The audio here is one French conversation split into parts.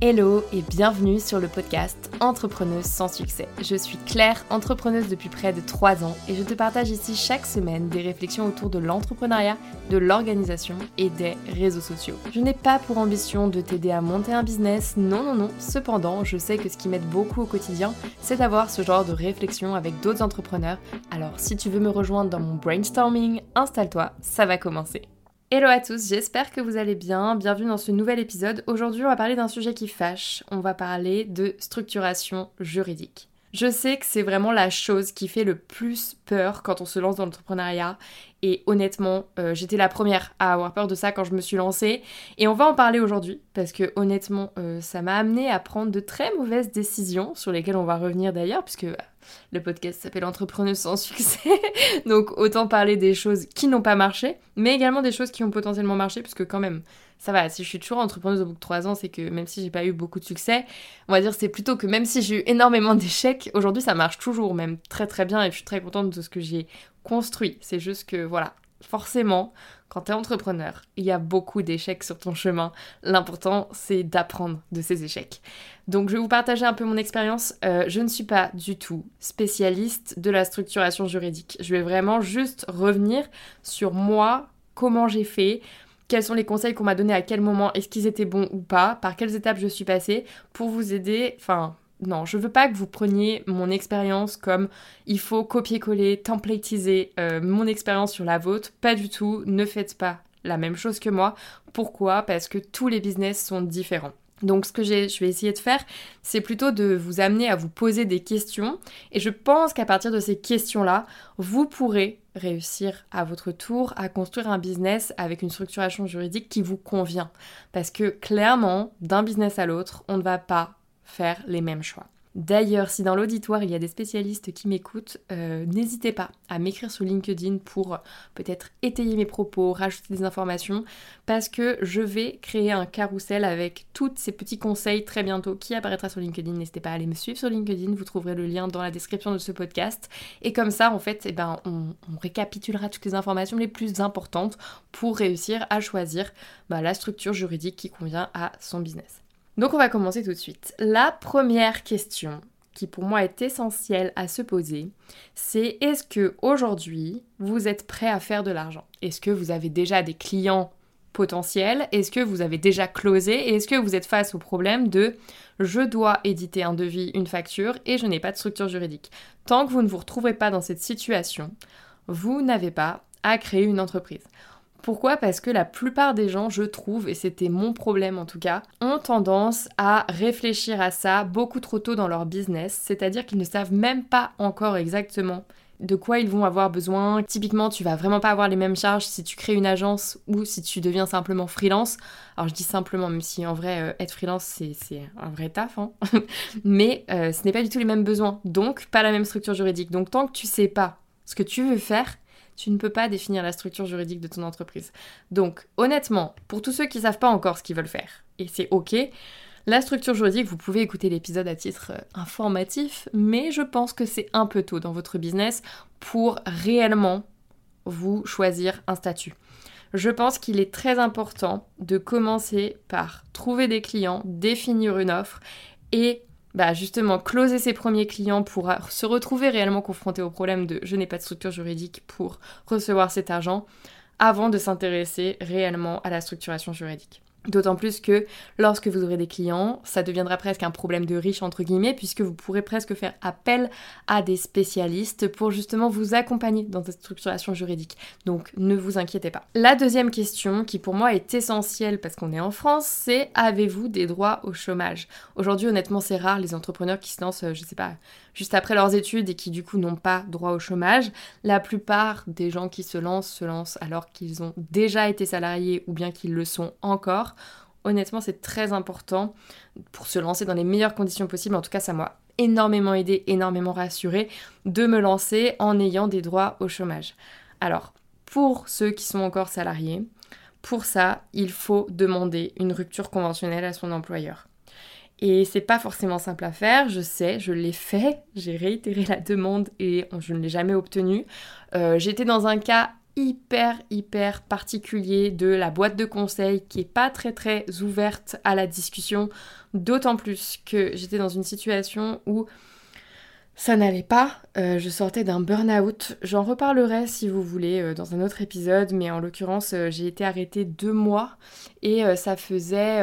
Hello et bienvenue sur le podcast Entrepreneuse sans succès. Je suis Claire, entrepreneuse depuis près de 3 ans et je te partage ici chaque semaine des réflexions autour de l'entrepreneuriat, de l'organisation et des réseaux sociaux. Je n'ai pas pour ambition de t'aider à monter un business, non non non, cependant je sais que ce qui m'aide beaucoup au quotidien, c'est d'avoir ce genre de réflexion avec d'autres entrepreneurs. Alors si tu veux me rejoindre dans mon brainstorming, installe-toi, ça va commencer. Hello à tous, j'espère que vous allez bien. Bienvenue dans ce nouvel épisode. Aujourd'hui, on va parler d'un sujet qui fâche. On va parler de structuration juridique. Je sais que c'est vraiment la chose qui fait le plus peur quand on se lance dans l'entrepreneuriat. Et honnêtement, euh, j'étais la première à avoir peur de ça quand je me suis lancée. Et on va en parler aujourd'hui parce que honnêtement, euh, ça m'a amené à prendre de très mauvaises décisions sur lesquelles on va revenir d'ailleurs, puisque le podcast s'appelle Entrepreneuse sans succès. Donc autant parler des choses qui n'ont pas marché, mais également des choses qui ont potentiellement marché, puisque quand même, ça va, si je suis toujours entrepreneuse au bout de 3 ans, c'est que même si j'ai pas eu beaucoup de succès, on va dire c'est plutôt que même si j'ai eu énormément d'échecs, aujourd'hui ça marche toujours, même très très bien, et je suis très contente de ce que j'ai construit. C'est juste que voilà, forcément, quand tu es entrepreneur, il y a beaucoup d'échecs sur ton chemin. L'important, c'est d'apprendre de ces échecs. Donc, je vais vous partager un peu mon expérience. Euh, je ne suis pas du tout spécialiste de la structuration juridique. Je vais vraiment juste revenir sur moi, comment j'ai fait, quels sont les conseils qu'on m'a donnés à quel moment, est-ce qu'ils étaient bons ou pas, par quelles étapes je suis passée, pour vous aider, enfin, non, je veux pas que vous preniez mon expérience comme il faut copier-coller, templatiser euh, mon expérience sur la vôtre. Pas du tout, ne faites pas la même chose que moi. Pourquoi? Parce que tous les business sont différents. Donc ce que je vais essayer de faire, c'est plutôt de vous amener à vous poser des questions. Et je pense qu'à partir de ces questions-là, vous pourrez réussir à votre tour à construire un business avec une structuration juridique qui vous convient. Parce que clairement, d'un business à l'autre, on ne va pas faire les mêmes choix. D'ailleurs, si dans l'auditoire il y a des spécialistes qui m'écoutent, euh, n'hésitez pas à m'écrire sur LinkedIn pour peut-être étayer mes propos, rajouter des informations, parce que je vais créer un carrousel avec tous ces petits conseils très bientôt qui apparaîtra sur LinkedIn. N'hésitez pas à aller me suivre sur LinkedIn, vous trouverez le lien dans la description de ce podcast. Et comme ça, en fait, eh ben, on, récapitulera toutes les informations les plus importantes pour réussir à choisir bah, la structure juridique qui convient à son business. Donc on va commencer tout de suite. La première question qui pour moi est essentielle à se poser, c'est est-ce que aujourd'hui vous êtes prêt à faire de l'argent? Est-ce que vous avez déjà des clients potentiels? Est-ce que vous avez déjà closé? Est-ce que vous êtes face au problème de je dois éditer un devis, une facture et je n'ai pas de structure juridique Tant que vous ne vous retrouvez pas dans cette situation, vous n'avez pas à créer une entreprise. Pourquoi? Parce que la plupart des gens, je trouve, et c'était mon problème en tout cas, ont tendance à réfléchir à ça beaucoup trop tôt dans leur business, c'est-à-dire qu'ils ne savent même pas encore exactement de quoi ils vont avoir besoin. Typiquement, tu vas vraiment pas avoir les mêmes charges si tu crées une agence ou si tu deviens simplement freelance. Alors je dis simplement, même si en vrai euh, être freelance c'est un vrai taf, hein. mais euh, ce n'est pas du tout les mêmes besoins, donc pas la même structure juridique. Donc tant que tu sais pas ce que tu veux faire, tu ne peux pas définir la structure juridique de ton entreprise. Donc, honnêtement, pour tous ceux qui ne savent pas encore ce qu'ils veulent faire, et c'est ok, la structure juridique, vous pouvez écouter l'épisode à titre euh, informatif, mais je pense que c'est un peu tôt dans votre business pour réellement vous choisir un statut. Je pense qu'il est très important de commencer par trouver des clients, définir une offre et bah justement closer ses premiers clients pour se retrouver réellement confronté au problème de je n'ai pas de structure juridique pour recevoir cet argent avant de s'intéresser réellement à la structuration juridique. D'autant plus que lorsque vous aurez des clients, ça deviendra presque un problème de riche entre guillemets, puisque vous pourrez presque faire appel à des spécialistes pour justement vous accompagner dans cette structuration juridique. Donc ne vous inquiétez pas. La deuxième question, qui pour moi est essentielle parce qu'on est en France, c'est avez-vous des droits au chômage? Aujourd'hui, honnêtement, c'est rare les entrepreneurs qui se lancent, euh, je sais pas, juste après leurs études et qui du coup n'ont pas droit au chômage. La plupart des gens qui se lancent se lancent alors qu'ils ont déjà été salariés ou bien qu'ils le sont encore. Honnêtement, c'est très important pour se lancer dans les meilleures conditions possibles. En tout cas, ça m'a énormément aidé, énormément rassuré de me lancer en ayant des droits au chômage. Alors, pour ceux qui sont encore salariés, pour ça, il faut demander une rupture conventionnelle à son employeur. Et c'est pas forcément simple à faire, je sais, je l'ai fait, j'ai réitéré la demande et je ne l'ai jamais obtenue. Euh, j'étais dans un cas hyper hyper particulier de la boîte de conseil qui est pas très très ouverte à la discussion, d'autant plus que j'étais dans une situation où ça n'allait pas, euh, je sortais d'un burn-out. J'en reparlerai si vous voulez euh, dans un autre épisode, mais en l'occurrence euh, j'ai été arrêtée deux mois et ça faisait...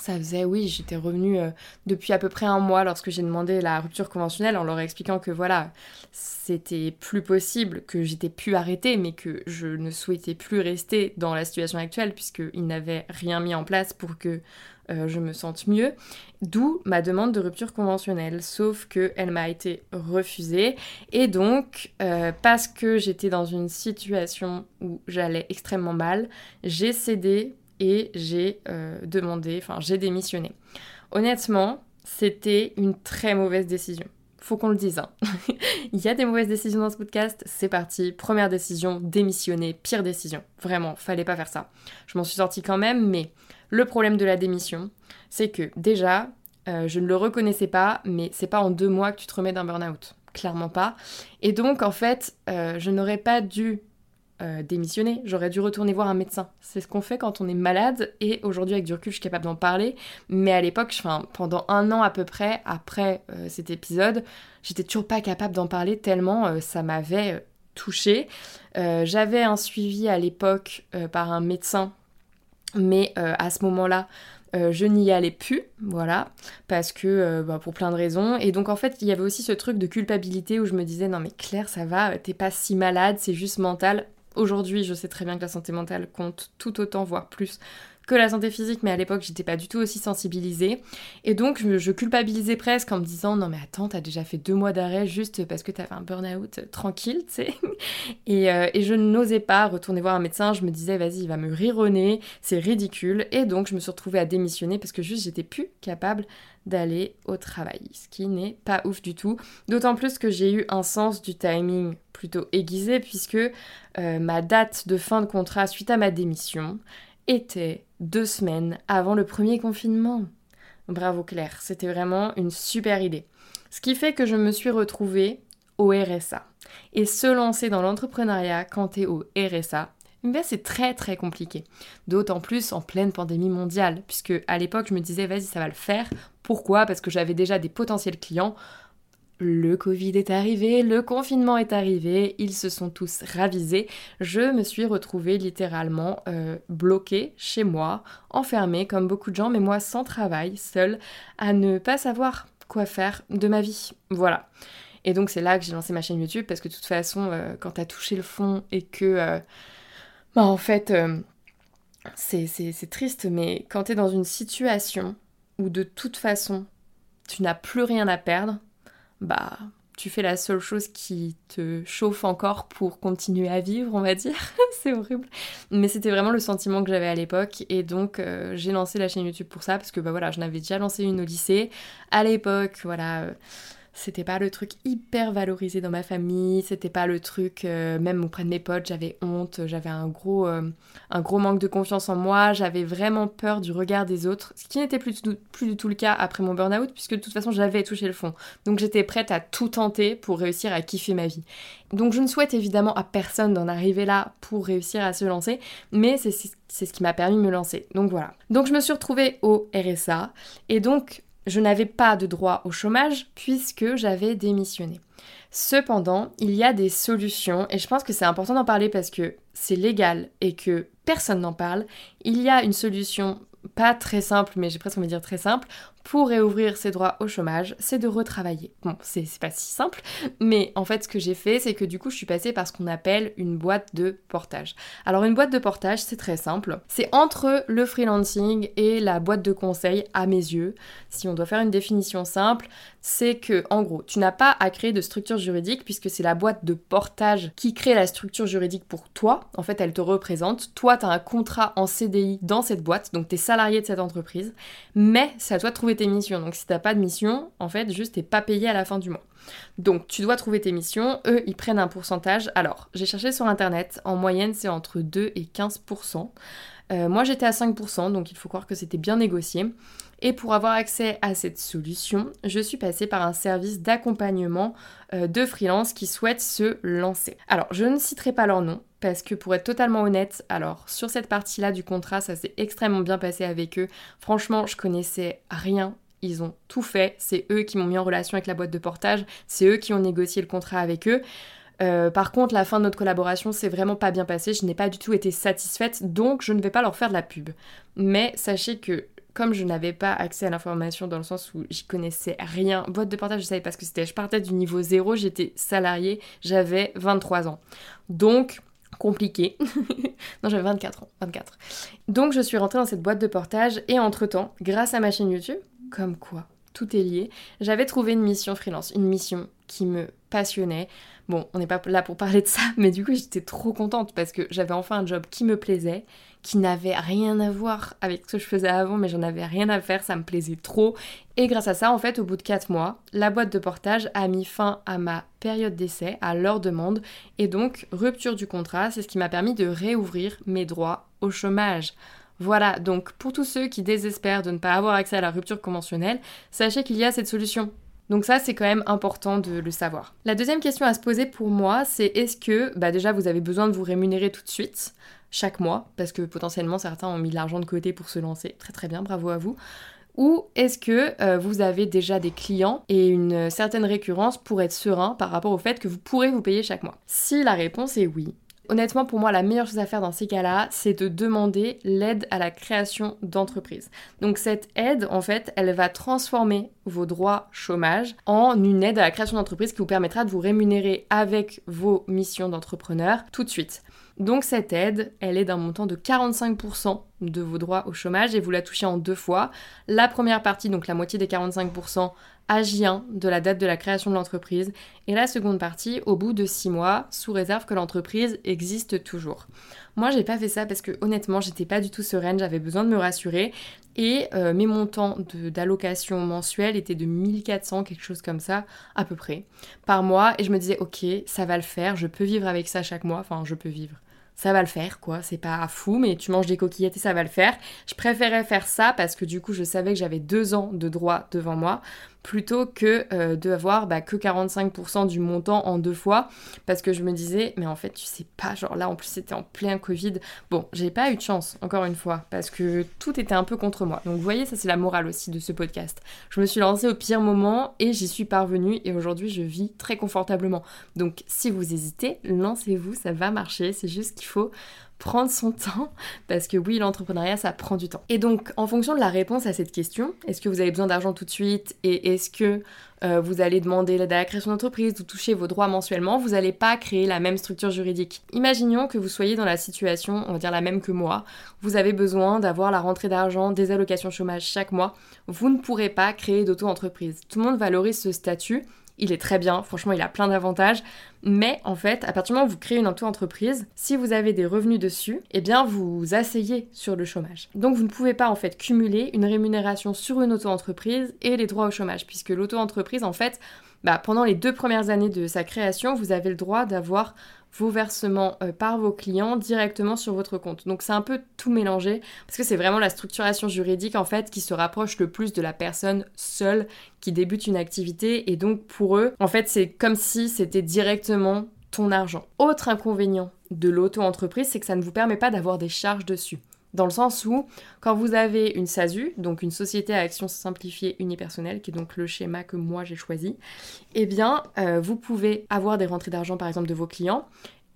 ça faisait, oui, j'étais revenue depuis à peu près un mois lorsque j'ai demandé la rupture conventionnelle en leur expliquant que voilà, c'était plus possible, que j'étais plus arrêtée, mais que je ne souhaitais plus rester dans la situation actuelle puisqu'ils n'avaient rien mis en place pour que euh, je me sente mieux. D'où ma demande de rupture conventionnelle, sauf qu'elle m'a été refusée. Et donc, euh, parce que j'étais dans une situation où j'allais extrêmement mal, j'ai cédé et j'ai euh, demandé, enfin j'ai démissionné. Honnêtement, c'était une très mauvaise décision. Faut qu'on le dise. Hein. Il y a des mauvaises décisions dans ce podcast, c'est parti. Première décision, démissionner, pire décision. Vraiment, fallait pas faire ça. Je m'en suis sortie quand même, mais le problème de la démission, c'est que déjà, euh, je ne le reconnaissais pas, mais c'est pas en deux mois que tu te remets d'un burn-out. Clairement pas. Et donc, en fait, euh, je n'aurais pas dû euh, démissionner, j'aurais dû retourner voir un médecin. C'est ce qu'on fait quand on est malade, et aujourd'hui, avec du recul, je suis capable d'en parler. Mais à l'époque, pendant un an à peu près, après cet épisode, j'étais toujours pas capable d'en parler tellement ça m'avait touchée. J'avais un suivi à l'époque par un médecin mais euh, à ce moment-là, euh, je n'y allais plus, voilà, parce que euh, bah, pour plein de raisons. Et donc en fait, il y avait aussi ce truc de culpabilité où je me disais non mais Claire, ça va, t'es pas si malade, c'est juste mental. Aujourd'hui, je sais très bien que la santé mentale compte tout autant, voire plus, que la santé physique, mais à l'époque, j'étais pas du tout aussi sensibilisée. Et donc, je, culpabilisais presque en me disant Non, mais attends, t'as déjà fait deux mois d'arrêt juste parce que t'avais un burn-out tranquille, tu sais. Et, euh, et, je n'osais pas retourner voir un médecin. Je me disais Vas-y, il va me rironner, c'est ridicule. Et donc, je me suis retrouvée à démissionner parce que juste, j'étais plus capable d'aller au travail, ce qui n'est pas ouf du tout. D'autant plus que j'ai eu un sens du timing plutôt aiguisé puisque euh, ma date de fin de contrat suite à ma démission était deux semaines avant le premier confinement. Bravo Claire, c'était vraiment une super idée. Ce qui fait que je me suis retrouvée au RSA. Et se lancer dans l'entrepreneuriat quand t'es au RSA, ben c'est très très compliqué. D'autant plus en pleine pandémie mondiale, puisque à l'époque je me disais vas-y ça va le faire. Pourquoi? Parce que j'avais déjà des potentiels clients le Covid est arrivé, le confinement est arrivé, ils se sont tous ravisés. Je me suis retrouvée littéralement euh, bloquée chez moi, enfermée comme beaucoup de gens, mais moi sans travail, seule, à ne pas savoir quoi faire de ma vie. Voilà. Et donc c'est là que j'ai lancé ma chaîne YouTube parce que de toute façon, euh, quand t'as touché le fond et que, euh, bah en fait, c'est triste, mais quand t'es dans une situation où de toute façon tu n'as plus rien à perdre, bah tu fais la seule chose qui te chauffe encore pour continuer à vivre, on va dire. c'est horrible. Mais c'était vraiment le sentiment que j'avais à l'époque. Et donc, euh, j'ai lancé la chaîne YouTube pour ça, parce que bah voilà, je n'avais déjà lancé une au lycée. À l'époque, voilà. Euh, c'était pas le truc hyper valorisé dans ma famille, c'était pas le truc, euh, même auprès de mes potes, j'avais honte, j'avais un gros, euh, un gros manque de confiance en moi, j'avais vraiment peur du regard des autres, ce qui n'était plus, plus du tout le cas après mon burn-out, puisque de toute façon j'avais touché le fond. Donc j'étais prête à tout tenter pour réussir à kiffer ma vie. Donc je ne souhaite évidemment à personne d'en arriver là pour réussir à se lancer, mais c'est ce qui m'a permis de me lancer. Donc voilà. Donc je me suis retrouvée au RSA, et donc je n'avais pas de droit au chômage puisque j'avais démissionné. Cependant, il y a des solutions et je pense que c'est important d'en parler parce que c'est légal et que personne n'en parle. Il y a une solution pas très simple, mais j'ai presque envie de dire très simple, pour réouvrir ses droits au chômage, c'est de retravailler. Bon, c'est pas si simple, mais en fait, ce que j'ai fait, c'est que du coup, je suis passée par ce qu'on appelle une boîte de portage. Alors, une boîte de portage, c'est très simple. C'est entre le freelancing et la boîte de conseil, à mes yeux. Si on doit faire une définition simple, c'est que, en gros, tu n'as pas à créer de structure juridique puisque c'est la boîte de portage qui crée la structure juridique pour toi. En fait, elle te représente. Toi, tu as un contrat en CDI dans cette boîte, donc tu es salarié de cette entreprise, mais c'est à toi de trouver tes missions. Donc si t'as pas de mission, en fait, juste t'es pas payé à la fin du mois. Donc tu dois trouver tes missions, eux ils prennent un pourcentage. Alors j'ai cherché sur internet, en moyenne c'est entre 2 et 15%. Euh, moi j'étais à 5%, donc il faut croire que c'était bien négocié. Et pour avoir accès à cette solution, je suis passée par un service d'accompagnement euh, de freelance qui souhaitent se lancer. Alors, je ne citerai pas leur nom parce que pour être totalement honnête, alors sur cette partie-là du contrat, ça s'est extrêmement bien passé avec eux. Franchement, je connaissais rien ils ont tout fait. C'est eux qui m'ont mis en relation avec la boîte de portage. C'est eux qui ont négocié le contrat avec eux. Euh, par contre, la fin de notre collaboration s'est vraiment pas bien passée. Je n'ai pas du tout été satisfaite, donc je ne vais pas leur faire de la pub. Mais sachez que comme je n'avais pas accès à l'information dans le sens où j'y connaissais rien, boîte de portage, je savais pas ce que c'était. Je partais du niveau zéro, j'étais salariée, j'avais 23 ans. Donc, compliqué. non, j'avais 24 ans, 24. Donc, je suis rentrée dans cette boîte de portage et entre-temps, grâce à ma chaîne YouTube, comme quoi tout est lié, j'avais trouvé une mission freelance, une mission qui me passionnait. Bon, on n'est pas là pour parler de ça, mais du coup j'étais trop contente parce que j'avais enfin un job qui me plaisait, qui n'avait rien à voir avec ce que je faisais avant, mais j'en avais rien à faire, ça me plaisait trop. Et grâce à ça, en fait, au bout de 4 mois, la boîte de portage a mis fin à ma période d'essai, à leur demande, et donc rupture du contrat, c'est ce qui m'a permis de réouvrir mes droits au chômage. Voilà, donc pour tous ceux qui désespèrent de ne pas avoir accès à la rupture conventionnelle, sachez qu'il y a cette solution. Donc ça, c'est quand même important de le savoir. La deuxième question à se poser pour moi, c'est est-ce que, bah déjà, vous avez besoin de vous rémunérer tout de suite, chaque mois, parce que potentiellement certains ont mis de l'argent de côté pour se lancer. Très très bien, bravo à vous. Ou est-ce que euh, vous avez déjà des clients et une certaine récurrence pour être serein par rapport au fait que vous pourrez vous payer chaque mois? Si la réponse est oui, Honnêtement, pour moi, la meilleure chose à faire dans ces cas-là, c'est de demander l'aide à la création d'entreprise. Donc cette aide, en fait, elle va transformer vos droits chômage en une aide à la création d'entreprise qui vous permettra de vous rémunérer avec vos missions d'entrepreneur tout de suite. Donc cette aide, elle est d'un montant de 45% de vos droits au chômage et vous la touchez en deux fois. La première partie, donc la moitié des 45%, à J1 de la date de la création de l'entreprise et la seconde partie au bout de 6 mois sous réserve que l'entreprise existe toujours. Moi j'ai pas fait ça parce que honnêtement j'étais pas du tout sereine, j'avais besoin de me rassurer et euh, mes montants d'allocation mensuelle étaient de 1400 quelque chose comme ça à peu près par mois et je me disais ok ça va le faire, je peux vivre avec ça chaque mois, enfin je peux vivre ça va le faire, quoi. C'est pas fou, mais tu manges des coquillettes et ça va le faire. Je préférais faire ça parce que du coup, je savais que j'avais deux ans de droit devant moi plutôt que euh, d'avoir bah, que 45% du montant en deux fois. Parce que je me disais mais en fait tu sais pas genre là en plus c'était en plein Covid. Bon j'ai pas eu de chance encore une fois parce que tout était un peu contre moi. Donc vous voyez ça c'est la morale aussi de ce podcast. Je me suis lancée au pire moment et j'y suis parvenue et aujourd'hui je vis très confortablement. Donc si vous hésitez lancez-vous ça va marcher. C'est juste qu'il faut prendre son temps, parce que oui, l'entrepreneuriat, ça prend du temps. Et donc, en fonction de la réponse à cette question, est-ce que vous avez besoin d'argent tout de suite et est-ce que euh, vous allez demander l'aide à la création d'entreprise, vous touchez vos droits mensuellement, vous n'allez pas créer la même structure juridique. Imaginons que vous soyez dans la situation, on va dire la même que moi, vous avez besoin d'avoir la rentrée d'argent, des allocations chômage chaque mois, vous ne pourrez pas créer d'auto-entreprise. Tout le monde valorise ce statut, il est très bien, franchement il a plein d'avantages, mais en fait, à partir du moment où vous créez une auto-entreprise, si vous avez des revenus dessus, eh bien vous asseyez sur le chômage. Donc vous ne pouvez pas en fait cumuler une rémunération sur une auto-entreprise et les droits au chômage, puisque l'auto-entreprise en fait, bah, pendant les deux premières années de sa création, vous avez le droit d'avoir vos versements euh, par vos clients directement sur votre compte. Donc c'est un peu tout mélangé parce que c'est vraiment la structuration juridique qui se rapproche le plus de la personne seule qui débute une activité et donc pour eux en fait c'est comme si c'était directement ton argent. Autre inconvénient de l'auto-entreprise, c'est que ça ne vous permet pas d'avoir des charges dessus. Dans le sens où, quand vous avez une SASU, donc une société à action simplifiée unipersonnelle, qui est donc le schéma que moi j'ai choisi, eh bien, euh, vous pouvez avoir des rentrées d'argent par exemple de vos clients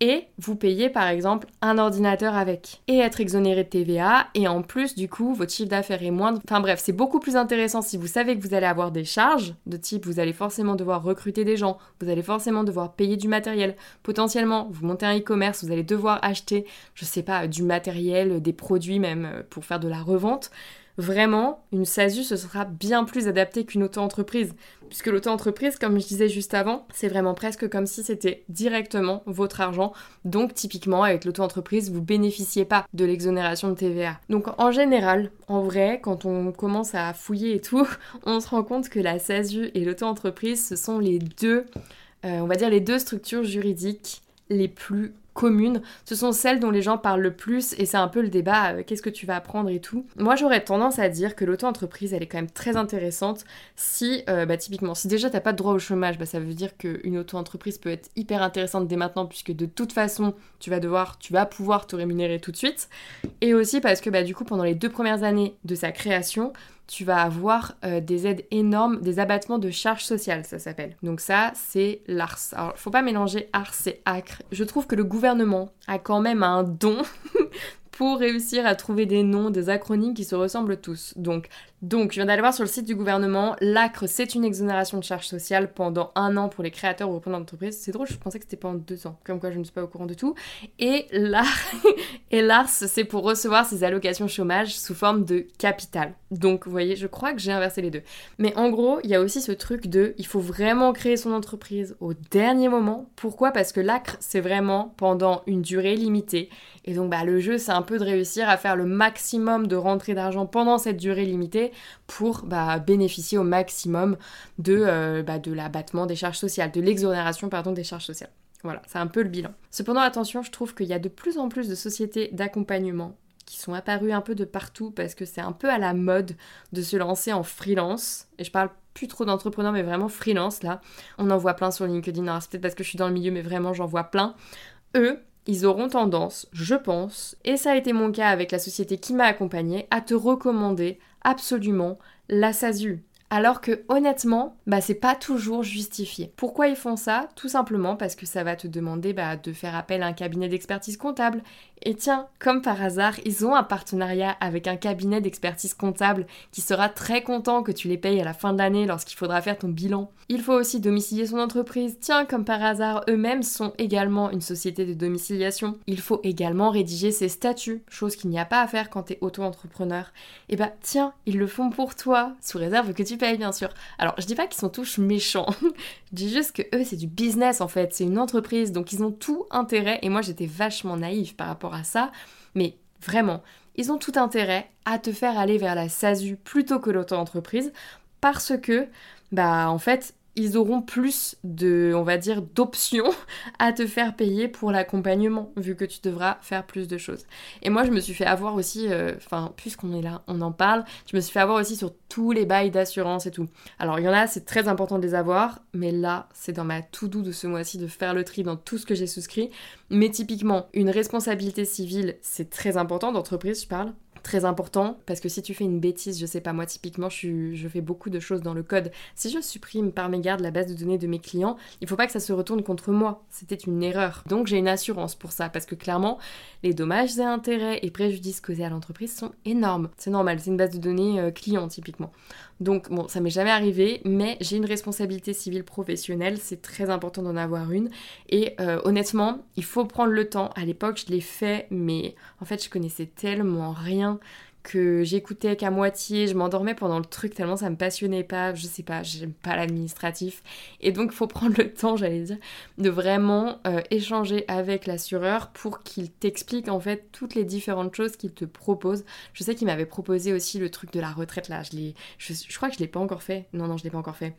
et vous payez par exemple un ordinateur avec et être exonéré de TVA et en plus du coup votre chiffre d'affaires est moindre. Enfin bref, c'est beaucoup plus intéressant si vous savez que vous allez avoir des charges de type vous allez forcément devoir recruter des gens, vous allez forcément devoir payer du matériel, potentiellement vous montez un e-commerce, vous allez devoir acheter, je sais pas, du matériel, des produits même euh, pour faire de la revente. Vraiment, une SASU, ce sera bien plus adapté qu'une auto-entreprise. Puisque l'auto-entreprise, comme je disais juste avant, c'est vraiment presque comme si c'était directement votre argent. Donc, typiquement, avec l'auto-entreprise, vous bénéficiez pas de l'exonération de TVA. Donc, en général, en vrai, quand on commence à fouiller et tout, on se rend compte que la SASU et l'auto-entreprise, ce sont les deux, euh, on va dire les deux structures juridiques les plus communes, ce sont celles dont les gens parlent le plus et c'est un peu le débat euh, qu'est-ce que tu vas apprendre et tout. Moi j'aurais tendance à dire que l'auto-entreprise elle est quand même très intéressante si, euh, bah, typiquement, si déjà t'as pas de droit au chômage, bah, ça veut dire qu'une auto-entreprise peut être hyper intéressante dès maintenant puisque de toute façon tu vas devoir, tu vas pouvoir te rémunérer tout de suite. Et aussi parce que bah, du coup pendant les deux premières années de sa création, tu vas avoir euh, des aides énormes, des abattements de charges sociales, ça s'appelle. Donc ça, c'est l'ARS. Alors, faut pas mélanger ARS et ACRE. Je trouve que le gouvernement a quand même un don pour réussir à trouver des noms, des acronymes qui se ressemblent tous. Donc donc, je viens d'aller voir sur le site du gouvernement, l'ACRE, c'est une exonération de charges sociales pendant un an pour les créateurs ou repreneurs d'entreprise. C'est drôle, je pensais que c'était pendant deux ans, comme quoi je ne suis pas au courant de tout. Et l'ARS, c'est pour recevoir ses allocations chômage sous forme de capital. Donc, vous voyez, je crois que j'ai inversé les deux. Mais en gros, il y a aussi ce truc de, il faut vraiment créer son entreprise au dernier moment. Pourquoi? Parce que l'ACRE, c'est vraiment pendant une durée limitée. Et donc, bah, le jeu, c'est un peu de réussir à faire le maximum de rentrée d'argent pendant cette durée limitée pour bah, bénéficier au maximum de, euh, bah, de l'abattement des charges sociales, de l'exonération pardon des charges sociales. Voilà, c'est un peu le bilan. Cependant, attention, je trouve qu'il y a de plus en plus de sociétés d'accompagnement qui sont apparues un peu de partout parce que c'est un peu à la mode de se lancer en freelance. Et je parle plus trop d'entrepreneurs, mais vraiment freelance là. On en voit plein sur LinkedIn. Alors c'est peut-être parce que je suis dans le milieu, mais vraiment j'en vois plein. Eux, ils auront tendance, je pense, et ça a été mon cas avec la société qui m'a accompagnée, à te recommander absolument la SASU. Alors que honnêtement, bah c'est pas toujours justifié. Pourquoi ils font ça? Tout simplement parce que ça va te demander bah, de faire appel à un cabinet d'expertise comptable. Et tiens, comme par hasard, ils ont un partenariat avec un cabinet d'expertise comptable qui sera très content que tu les payes à la fin de l'année lorsqu'il faudra faire ton bilan. Il faut aussi domicilier son entreprise. Tiens, comme par hasard, eux-mêmes sont également une société de domiciliation. Il faut également rédiger ses statuts, chose qu'il n'y a pas à faire quand tu es auto-entrepreneur. Et bah tiens, ils le font pour toi, sous réserve que tu bien sûr. Alors, je dis pas qu'ils sont tous méchants. je dis juste que eux, c'est du business en fait. C'est une entreprise, donc ils ont tout intérêt. Et moi, j'étais vachement naïve par rapport à ça. Mais vraiment, ils ont tout intérêt à te faire aller vers la SASU plutôt que l'auto-entreprise parce que, bah, en fait, ils auront plus de, on va dire, d'options à te faire payer pour l'accompagnement, vu que tu devras faire plus de choses. Et moi, je me suis fait avoir aussi, euh, enfin, puisqu'on est là, on en parle, je me suis fait avoir aussi sur tous les bails d'assurance et tout. Alors, il y en a, c'est très important de les avoir, mais là, c'est dans ma to-do de ce mois-ci de faire le tri dans tout ce que j'ai souscrit. Mais typiquement, une responsabilité civile, c'est très important, d'entreprise, je parle très important parce que si tu fais une bêtise, je sais pas, moi typiquement, je, fais beaucoup de choses dans le code. Si je supprime par mégarde la base de données de mes clients, il faut pas que ça se retourne contre moi. C'était une erreur. Donc j'ai une assurance pour ça parce que clairement, les dommages et intérêts et préjudices causés à l'entreprise sont énormes. C'est normal, c'est une base de données euh, client typiquement. Donc bon, ça m'est jamais arrivé, mais j'ai une responsabilité civile professionnelle, c'est très important d'en avoir une. Et euh, honnêtement, il faut prendre le temps. À l'époque, je l'ai fait, mais en fait, je connaissais tellement rien que j'écoutais qu'à moitié, je m'endormais pendant le truc tellement ça me passionnait pas, je sais pas, j'aime pas l'administratif. Et donc il faut prendre le temps, j'allais dire, de vraiment euh, échanger avec l'assureur pour qu'il t'explique en fait toutes les différentes choses qu'il te propose. Je sais qu'il m'avait proposé aussi le truc de la retraite là, je, je, crois que je l'ai pas encore fait. Non, non, je l'ai pas encore fait.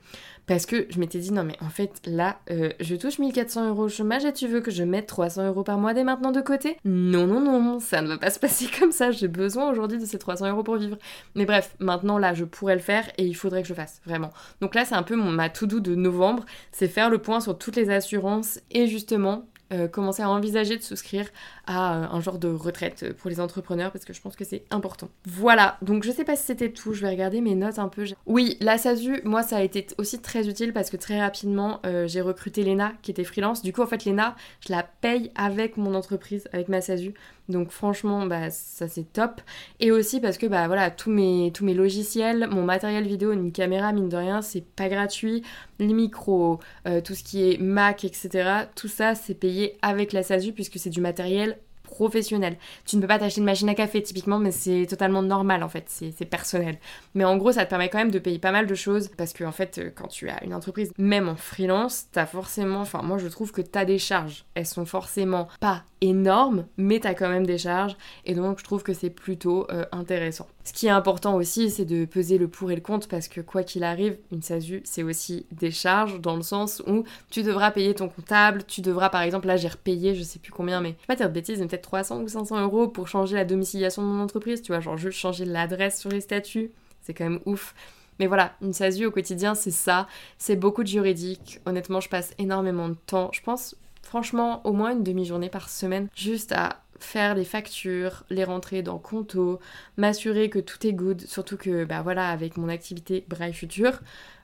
Parce que je m'étais dit, non mais en fait là, euh, je touche 1400 euros au chômage et tu veux que je mette 300 euros par mois dès maintenant de côté? Non, non, non, ça ne va pas se passer comme ça, j'ai besoin aujourd'hui de 300 euros pour vivre. Mais bref, maintenant là, je pourrais le faire et il faudrait que je fasse, vraiment. Donc là, c'est un peu mon, ma to-do de novembre, c'est faire le point sur toutes les assurances et justement euh, commencer à envisager de souscrire à euh, un genre de retraite pour les entrepreneurs parce que je pense que c'est important. Voilà, donc je sais pas si c'était tout, je vais regarder mes notes un peu. Oui, la SASU, moi ça a été aussi très utile parce que très rapidement euh, j'ai recruté Lena qui était freelance. Du coup en fait Lena, je la paye avec mon entreprise, avec ma SASU. Donc franchement, bah, ça c'est top. Et aussi parce que bah voilà, tous mes, tous mes logiciels, mon matériel vidéo, une caméra, mine de rien, c'est pas gratuit. Les micros, euh, tout ce qui est Mac, etc. Tout ça c'est payé avec la SASU puisque c'est du matériel professionnel. Tu ne peux pas t'acheter une machine à café typiquement, mais c'est totalement normal en fait, c'est personnel. Mais en gros, ça te permet quand même de payer pas mal de choses parce que en fait, euh, quand tu as une entreprise, même en freelance, t'as forcément, enfin moi je trouve que t'as des charges. Elles sont forcément pas énormes, mais t'as quand même des charges et donc je trouve que c'est plutôt euh, intéressant. Ce qui est important aussi, c'est de peser le pour et le contre parce que quoi qu'il arrive, une SASU, c'est aussi des charges dans le sens où tu devras payer ton comptable, tu devras par exemple, là j'ai repayé, je sais plus combien, mais je vais pas dire de bêtises, mais peut-être 300 ou 500 euros pour changer la domiciliation de mon entreprise, tu vois, genre juste changer l'adresse sur les statuts, c'est quand même ouf. Mais voilà, une SASU au quotidien, c'est ça, c'est beaucoup de juridique. Honnêtement, je passe énormément de temps, je pense franchement au moins une demi-journée par semaine juste à faire les factures, les rentrer dans Conto, m'assurer que tout est good, surtout que bah voilà avec mon activité Braille Future,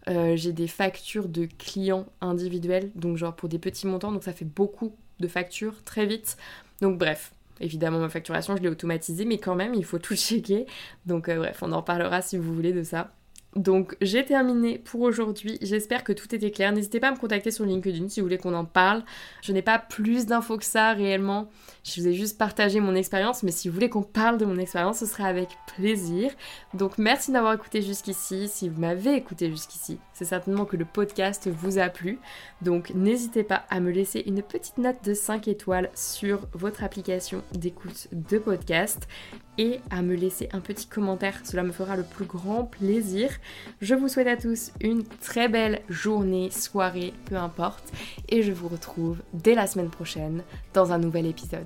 euh, j'ai des factures de clients individuels, donc genre pour des petits montants, donc ça fait beaucoup de factures très vite. Donc bref, évidemment ma facturation je l'ai automatisée, mais quand même il faut tout checker. Donc euh, bref, on en parlera si vous voulez de ça. Donc j'ai terminé pour aujourd'hui. J'espère que tout était clair. N'hésitez pas à me contacter sur LinkedIn si vous voulez qu'on en parle. Je n'ai pas plus d'infos que ça réellement. Je vous ai juste partagé mon expérience, mais si vous voulez qu'on parle de mon expérience, ce serait avec plaisir. Donc merci d'avoir écouté jusqu'ici. Si vous m'avez écouté jusqu'ici, c'est certainement que le podcast vous a plu. Donc n'hésitez pas à me laisser une petite note de 5 étoiles sur votre application d'écoute de podcast et à me laisser un petit commentaire. Cela me fera le plus grand plaisir. Je vous souhaite à tous une très belle journée, soirée, peu importe. Et je vous retrouve dès la semaine prochaine dans un nouvel épisode.